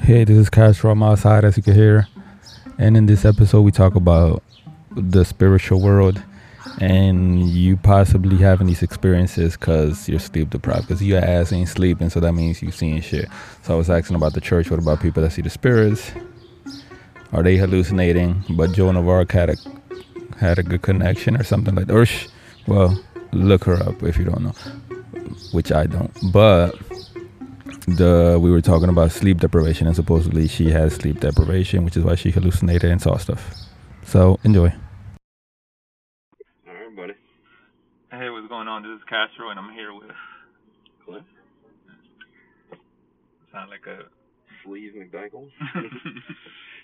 Hey, this is Cash I'm outside, as you can hear. And in this episode, we talk about the spiritual world and you possibly having these experiences because you're sleep deprived because your ass ain't sleeping so that means you seeing shit. So i was asking about the church what about people that see the spirits? Are they hallucinating? But joan of arc had a had a good connection or something like that or sh- well look her up if you don't know which i don't. But the we were talking about sleep deprivation and supposedly she has sleep deprivation which is why she hallucinated and saw stuff so enjoy All right, buddy. Hey, what's going on? This is Castro, and I'm here with. Cliff? Sound like a. Sleeve McDaniels?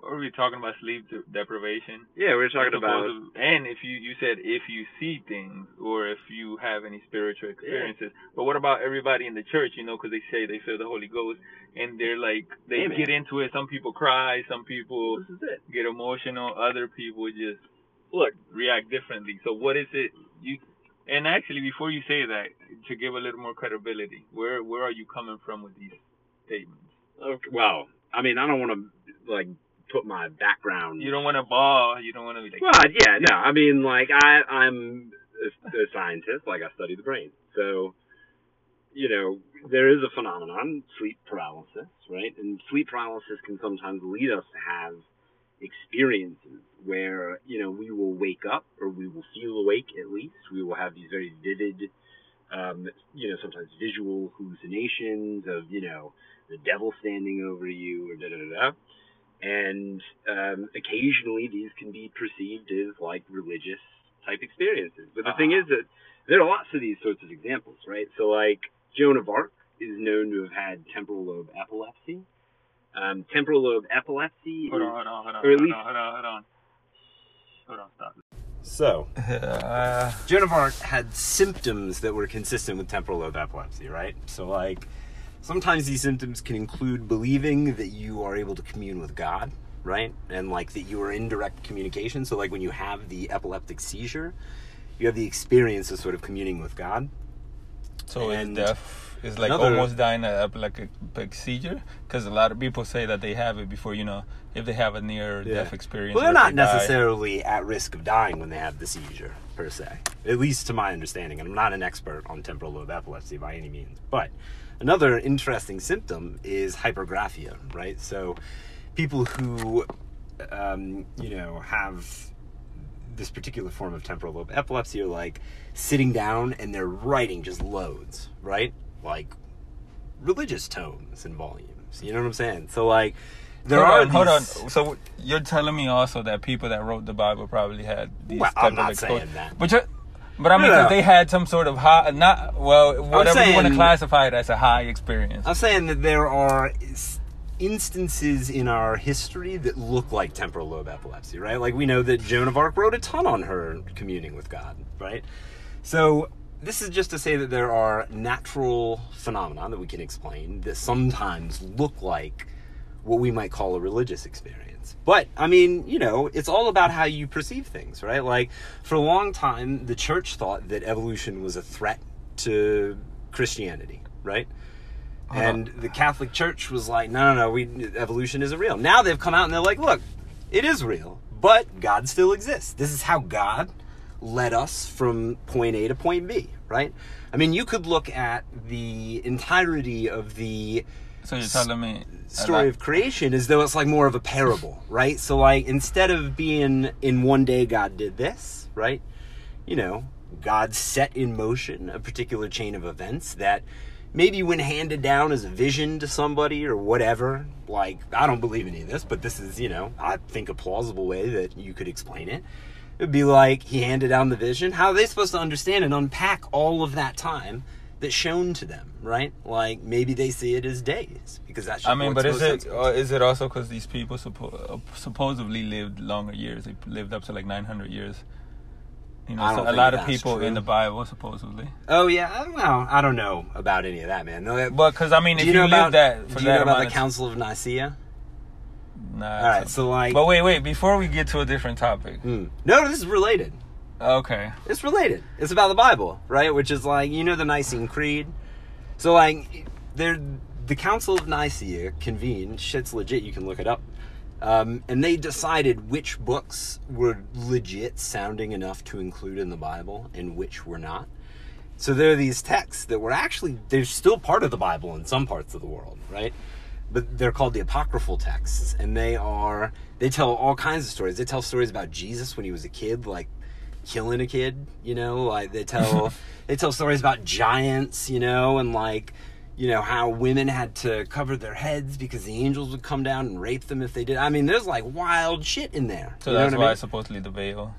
what were we talking about? Sleep deprivation. yeah, we were talking about. Supposed- And if you you said if you see things or if you have any spiritual experiences, but what about everybody in the church? You know, because they say they feel the Holy Ghost, and they're like they Hey, man. get into it. Some people cry, some people This is it. get emotional, other people just Look, react differently. So what is it you? And actually, before you say that, to give a little more credibility, where where are you coming from with these statements? okay, well, I mean, I don't want to like put my background. You don't want to ball. You don't want to be like. Well, yeah, no. I mean, like I, I'm a, a scientist. Like I study the brain, so you know there is a phenomenon, sleep paralysis, right? And sleep paralysis can sometimes lead us to have experiences where you know we will wake up or we will feel awake at least. We will have these very vivid, um, you know, sometimes visual hallucinations of you know the devil standing over you or da da da da. And um, occasionally these can be perceived as like religious type experiences. But the thing Ah. is that there are lots of these sorts of examples, right? So like Joan of Arc is known to have had temporal lobe epilepsy. Um, temporal lobe epilepsy Hold is on, hold on, hold on, or at hold on, hold on, hold on. Hold on, stop. so Uh, Joan of Arc had symptoms that were consistent with temporal lobe epilepsy, right? So, like, sometimes these symptoms can include believing that you are able to commune with God, right? And, like, that you are in direct communication. So, like, when you have the epileptic seizure, you have the experience of sort of communing with God. so And is deaf is like another- almost dying of like a seizure? Because a lot of people say that they have it before. You know, if they have a near death experience. Well, they're not they die. necessarily at risk of dying when they have the seizure, per se. At least to my understanding. And I'm not an expert on temporal lobe epilepsy by any means. But another interesting symptom is hypergraphia, right? So people who, um, you know, have this particular form of temporal lobe epilepsy are like sitting down and they're writing just loads, right? Like religious tones and volumes. You know what I'm saying? So like there hold are on, hold on. So you're telling me also that people that wrote the Bible probably had these Well, type I'm of not expo- saying that. But you but I mean, No, no, they had some sort of high, not well, whatever you want to classify it as a high experience. I'm saying that there are instances in our history that look like temporal lobe epilepsy, right? Like we know that Joan of Arc wrote a ton on her communing with God, right? So this is just to say that there are natural phenomena that we can explain that sometimes look like what we might call a religious experience. But I mean, you know, it's all about how you perceive things, right? Like for a long time, the church thought that evolution was a threat to Christianity, right? Uh-huh. And the Catholic Church was like, no, no, no, we evolution isn't real. Now they've come out and they're like, look, it is real, but God still exists. This is how God led us from point A to point B, right? I mean, you could look at the entirety of the so you're telling me story of creation as though it's like more of a parable, right? So like instead of being in one day God did this, right? You know, God set in motion a particular chain of events that maybe when handed down as a vision to somebody or whatever, like I don't believe any of this, but this is, you know, I think a plausible way that you could explain it. It'd be like he handed down the vision. How are they supposed to understand and unpack all of that time that's shown to them, right? Like maybe they see it as days because that's. Just I mean, but is it or is it also because these people suppo- uh, supposedly lived longer years? They lived up to like 900 years. You know, I so a lot of people true. in the Bible supposedly. Oh yeah, I- well, I don't know about any of that, man. No, But because I mean, do if you know live about that for do you that know about the Council of Nicaea? Nah, All right, so- like, but wait, wait. Before we get to a different topic, Hmm. no, this is related. okay. It's related. It's about the Bible, right? Which is like you know the Nicene Creed. So like, there the Council of Nicaea convened. Shit's legit. You can look it up. Um, and they decided which books were legit sounding enough to include in the Bible and which were not. So there are these texts that were actually they're still part of the Bible in some parts of the world, right? But they're called the apocryphal texts, and they are they tell all kinds of stories. They tell stories about Jesus when he was a kid, like killing a kid, you know, like they tell they tell stories about giants, you know, and like you know how women had to cover their heads because the angels would come down and rape them if they did. I mean, there's like wild shit in there. So You know that's what I why mean? supposedly the veil.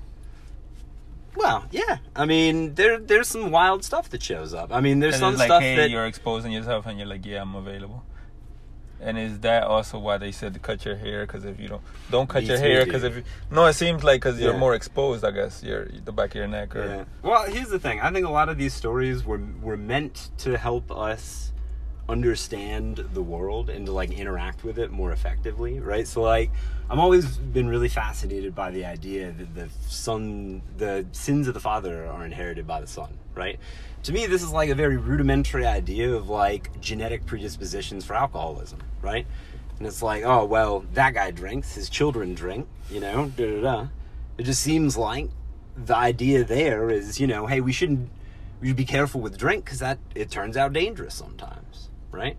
Well, yeah. I mean, there there's some wild stuff that shows up. I mean, there's 'Cause some like, stuff hey, that you're exposing yourself, and you're like, yeah, I'm available. And is that also why they said to cut your hair? Because if you don't don't cut Me your too, hair, because if you, no, it seems like because you're Yeah. more exposed. I guess your the back of your neck or Yeah. Well, here's the thing. I think a lot of these stories were were meant to help us understand the world and to like interact with it more effectively, right? So like I'm always been really fascinated by the idea that the son the sins of the father are inherited by the son, right? To me this is like a very rudimentary idea of like genetic predispositions for alcoholism, right? And it's like, oh well, that guy drinks, his children drink, you know, da da da. It just seems like the idea there is, you know, hey, we shouldn't we should be careful with drink because that it turns out dangerous sometimes, right?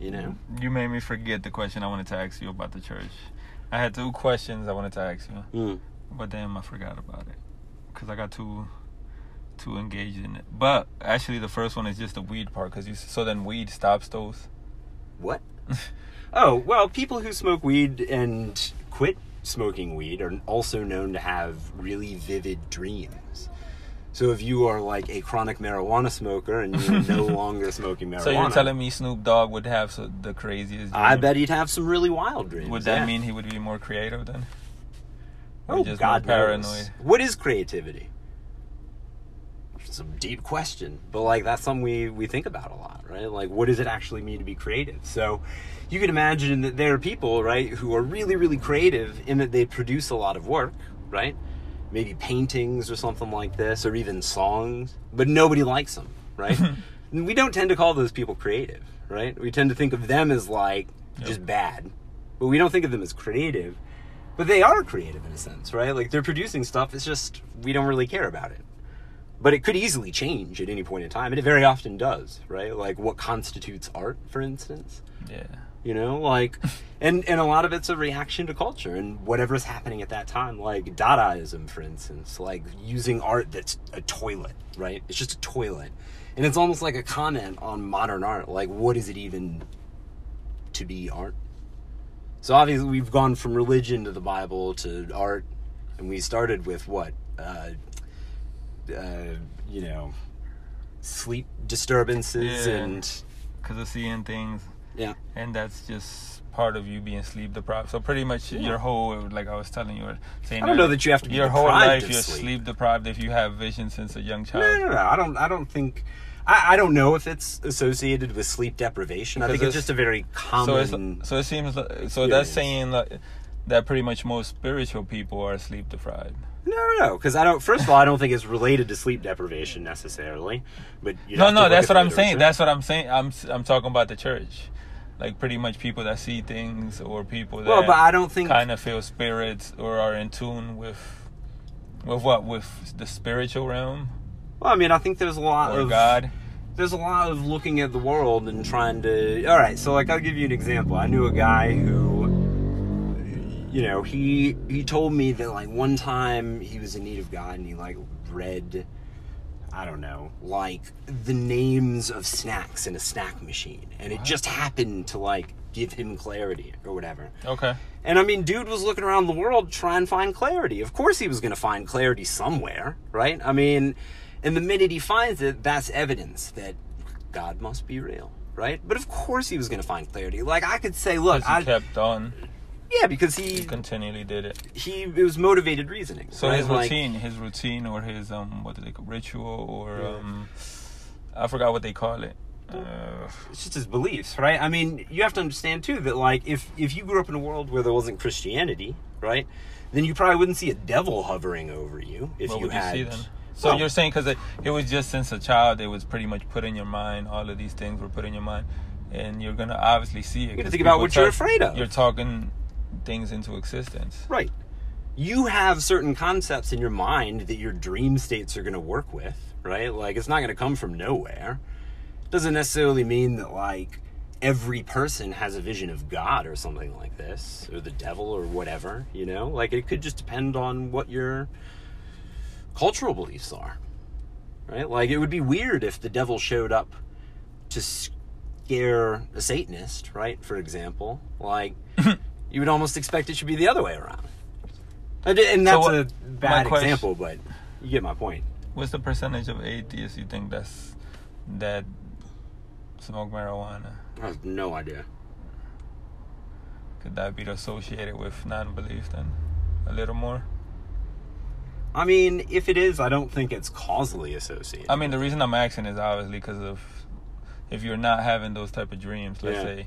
You know, You made me forget the question I wanted to ask you about the church. I had two questions I wanted to ask you, Mm. but then I forgot about it because I got too too engaged in it. But actually, the first one is just the weed part because you so then weed stops those. what? oh well, people who smoke weed and quit smoking weed are also known to have really vivid dreams. So if you are like a chronic marijuana smoker and you're no longer smoking marijuana, So you're telling me Snoop Dogg would have so, the craziest? I bet he'd have some really wild dreams. Would that yeah. mean he would be more creative then? Or Oh, just God paranoid? What is creativity? It's a deep question, but like that's something we we think about a lot, right? Like, what does it actually mean to be creative? So, you can imagine that there are people, right, who are really really creative in that they produce a lot of work, right? Maybe paintings or something like this, or even songs, but nobody likes them, right? We don't tend to call those people creative, right? We tend to think of them as like Yep. just bad, but we don't think of them as creative. But they are creative in a sense, right? Like they're producing stuff. It's just we don't really care about it. But it could easily change at any point in time, and it very often does, right? Like what constitutes art, for instance. Yeah. You know, like, and and a lot of it's a reaction to culture and whatever's happening at that time. Like Dadaism, for instance, like using art that's a toilet, right? It's just a toilet, and it's almost like a comment on modern art. Like, what is it even to be art? So obviously, we've gone from religion to the Bible to art, and we started with what, uh, uh, you know, sleep disturbances Yeah. and Because of seeing things, yeah. and that's just part of you being sleep deprived. So pretty much your whole, like I was telling you, saying I don't know that you have to be your whole life you're sleep. sleep deprived if you have vision since a young child. No, no, no. I don't. I don't think. I, I don't know if it's associated with sleep deprivation. I think it's it's- just a very So common. it's so it seems like, so experience. that's saying like, that pretty much most spiritual people are sleep deprived. no, no, no. Because I don't. First of all, I don't think it's related to sleep deprivation necessarily. But No, no, that's what I'm saying. That's what I'm saying. I'm I'm talking about the church, like pretty much people that see things or people that well, but I don't think. kind of feel spirits or are in tune with with what with the spiritual realm Well, I mean, I think there's a lot or of God. there's a lot of looking at the world and trying to all right so like i'll give you an example i knew a guy who you know he he told me that like one time he was in need of god and he like read i don't know like the names of snacks in a snack machine and it just happened to like give him clarity or whatever Okay. and I mean, dude was looking around the world trying to find clarity. Of course, he was going to find clarity somewhere, right? I mean, and the minute he finds it, that's evidence that God must be real, right? But of course, he was going to find clarity. Like I could say, look, I, kept on. Yeah, because He he continually did it. he it was motivated reasoning. So right? his Like, routine, his routine, or his um, what do they call ritual, or um, I forgot what they call it. Uh, it's just his beliefs, right? I mean, you have to understand too that like if if you grew up in a world where there wasn't Christianity, right, then you probably wouldn't see a devil hovering over you if you you had. see then? So Well- you're saying because it, it was just since a child, it was pretty much put in your mind. All of these things were put in your mind, and you're gonna obviously see it. 'cause think about what you're afraid of. You're talking things into existence. Right. You have certain concepts in your mind that your dream states are going to work with, right? Like, it's not going to come from nowhere. Doesn't necessarily mean that, like, every person has a vision of God or something like this, or the devil or whatever, you know? Like, it could just depend on what your cultural beliefs are, right? Like, it would be weird if the devil showed up to scare a Satanist, right? For example. Like, you would almost expect it should be the other way around. And that's what- a bad example, but you get my point. What's the percentage of atheists you think that's that smoke marijuana? I have no idea. Could that be associated with non-belief then? A little more. I mean, if it is, I don't think it's causally associated. I mean, the reason I'm asking is obviously because of if you're not having those type of dreams. Let's Yeah. say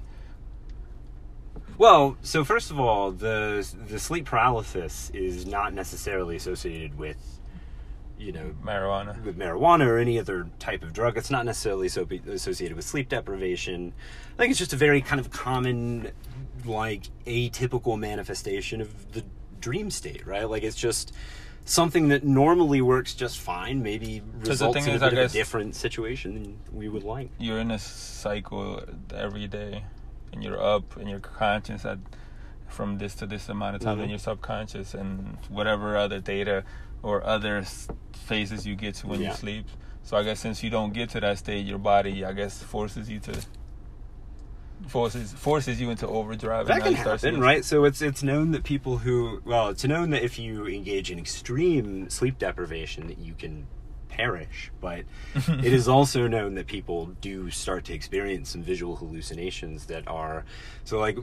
well, so first of all, the the sleep paralysis is not necessarily associated with, you know, marijuana. with marijuana or any other type of drug. It's not necessarily so associated with sleep deprivation. I think it's just a very kind of common, like atypical manifestation of the dream state, right? Like it's just something that normally works just fine. Maybe results thing in is, bit of a different situation than we would like. You're in a cycle every day, and you're up, and you're conscious at from this to this amount of time, Mhm. and you're subconscious, and whatever other data or other phases you get to when Yeah. you sleep. So I guess since you don't get to that state, your body, I guess, forces you to forces forces you into overdrive. That and can you start happen, seeing- right? So it's it's known that people who well, it's known that if you engage in extreme sleep deprivation, that you can perish. But it is also known that people do start to experience some visual hallucinations that are so like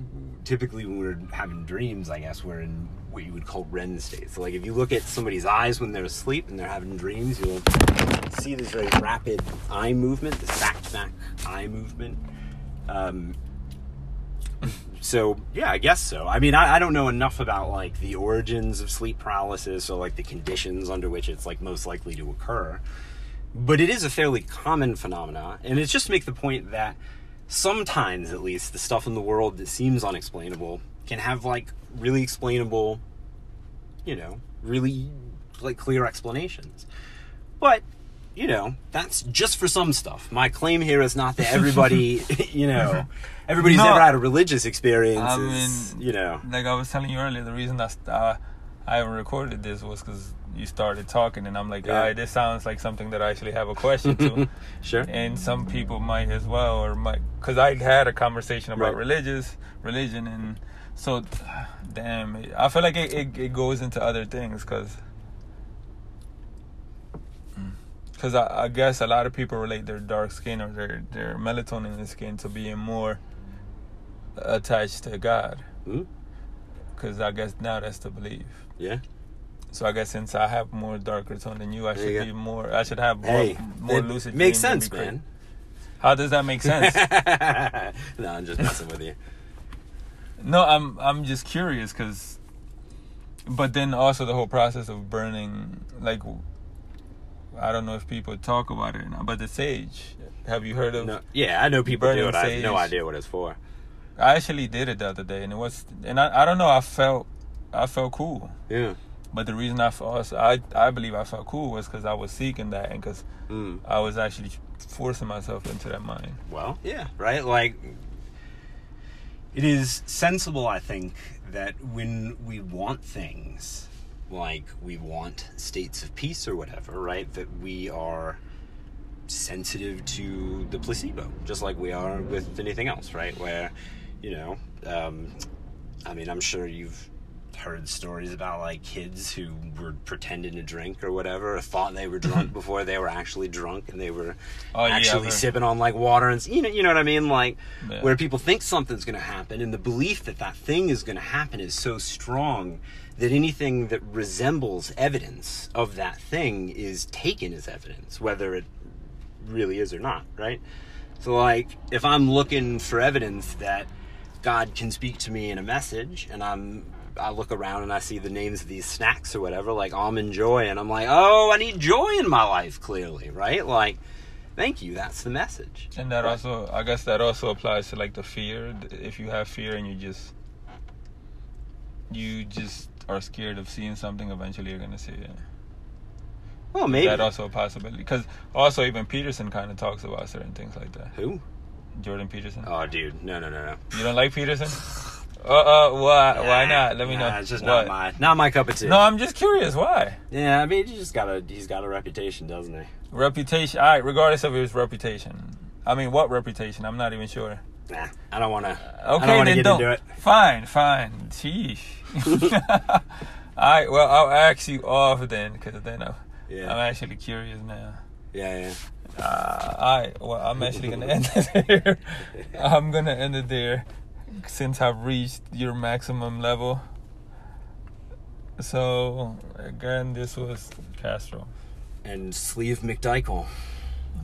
typically when we're having dreams, I guess we're in what you would call REM state. So like if you look at somebody's eyes when they're asleep and they're having dreams, you'll see this very rapid eye movement, this back back eye movement. Um, so yeah, I guess so. I mean, I, I don't know enough about like the origins of sleep paralysis or like the conditions under which it's like most likely to occur, but it is a fairly common phenomena, and it's just to make the point that sometimes, at least, the stuff in the world that seems unexplainable can have like really explainable, you know, really like clear explanations, but. You know, that's just for some stuff. My claim here is not that everybody, you know, everybody's No. ever had a religious experience. I is, mean, you know, like I was telling you earlier, the reason I st- uh, I haven't recorded this was because you started talking, and I'm like, Yeah. all right, this sounds like something that I actually have a question to. sure. and some people might as well, or might, because I had a conversation about Right. religious religion, and so, damn, I feel like it, it, it goes into other things, because. Because I, I guess a lot of people relate their dark skin or their, their melatonin in the skin to being more attached to God. Hmm? Because I guess now that's the belief. Yeah. So I guess since I have more darker tone than you, I There should go. be more. I should have more, Hey, more lucid. makes sense, man. How does that make sense? no, I'm just messing with you. no, I'm I'm just curious because. But then also the whole process of burning, like, I don't know if people talk about it or not, but the sage. Have you heard of? No, yeah, I know people do it. I have no idea what it's for. I actually did it the other day, and it was, and I, I don't know. I felt, I felt cool. Yeah. But the reason I felt, I I believe I felt cool was because I was seeking that, and because Mm. I was actually forcing myself into that mind. Well, yeah, right? Like, it is sensible, I think, that when we want things, like we want states of peace or whatever, right, that we are sensitive to the placebo, just like we are with anything else, right? Where, you know, um, I mean, I'm sure you've heard stories about like kids who were pretending to drink or whatever, or thought they were drunk before they were actually drunk, and they were Oh, actually heard. sipping on like water and you know, you know what I mean, like Yeah. where people think something's going to happen, and the belief that that thing is going to happen is so strong that anything that resembles evidence of that thing is taken as evidence, whether it really is or not, right? So, like, if I'm looking for evidence that God can speak to me in a message, and I'm I look around and I see the names of these snacks or whatever, like almond joy, and I'm like, oh, I need joy in my life, clearly, right? Like, thank you. That's the message. And that also, I guess, that also applies to like the fear. If you have fear and you just, you just are scared of seeing something, eventually you're gonna see it. Well, maybe. That also a possibility because also even Peterson kind of talks about certain things like that. Who? Jordan Peterson. Oh, dude, no, no, no, no. You don't like Peterson? Uh, uh, why? Why not? Let me Nah, know. It's just What? not my not my cup of tea. No, I'm just curious. Why? Yeah, I mean, he just got a he's got a reputation, doesn't he? Reputation. All right, regardless of his reputation. I mean, what reputation? I'm not even sure. Nah, I don't want to. I Okay, don't want to then get don't. into it. Fine, fine. Sheesh. All right. Well, I'll ask you off then, because then I, Yeah, I'm actually curious now. yeah, yeah. Uh, all right. Well, I'm actually gonna end it there. I'm gonna end it there, since I've reached your maximum level. So again, this was Castro. And Sleeve McDykel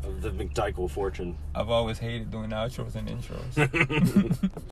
of the McDykel fortune. I've always hated doing outros and intros.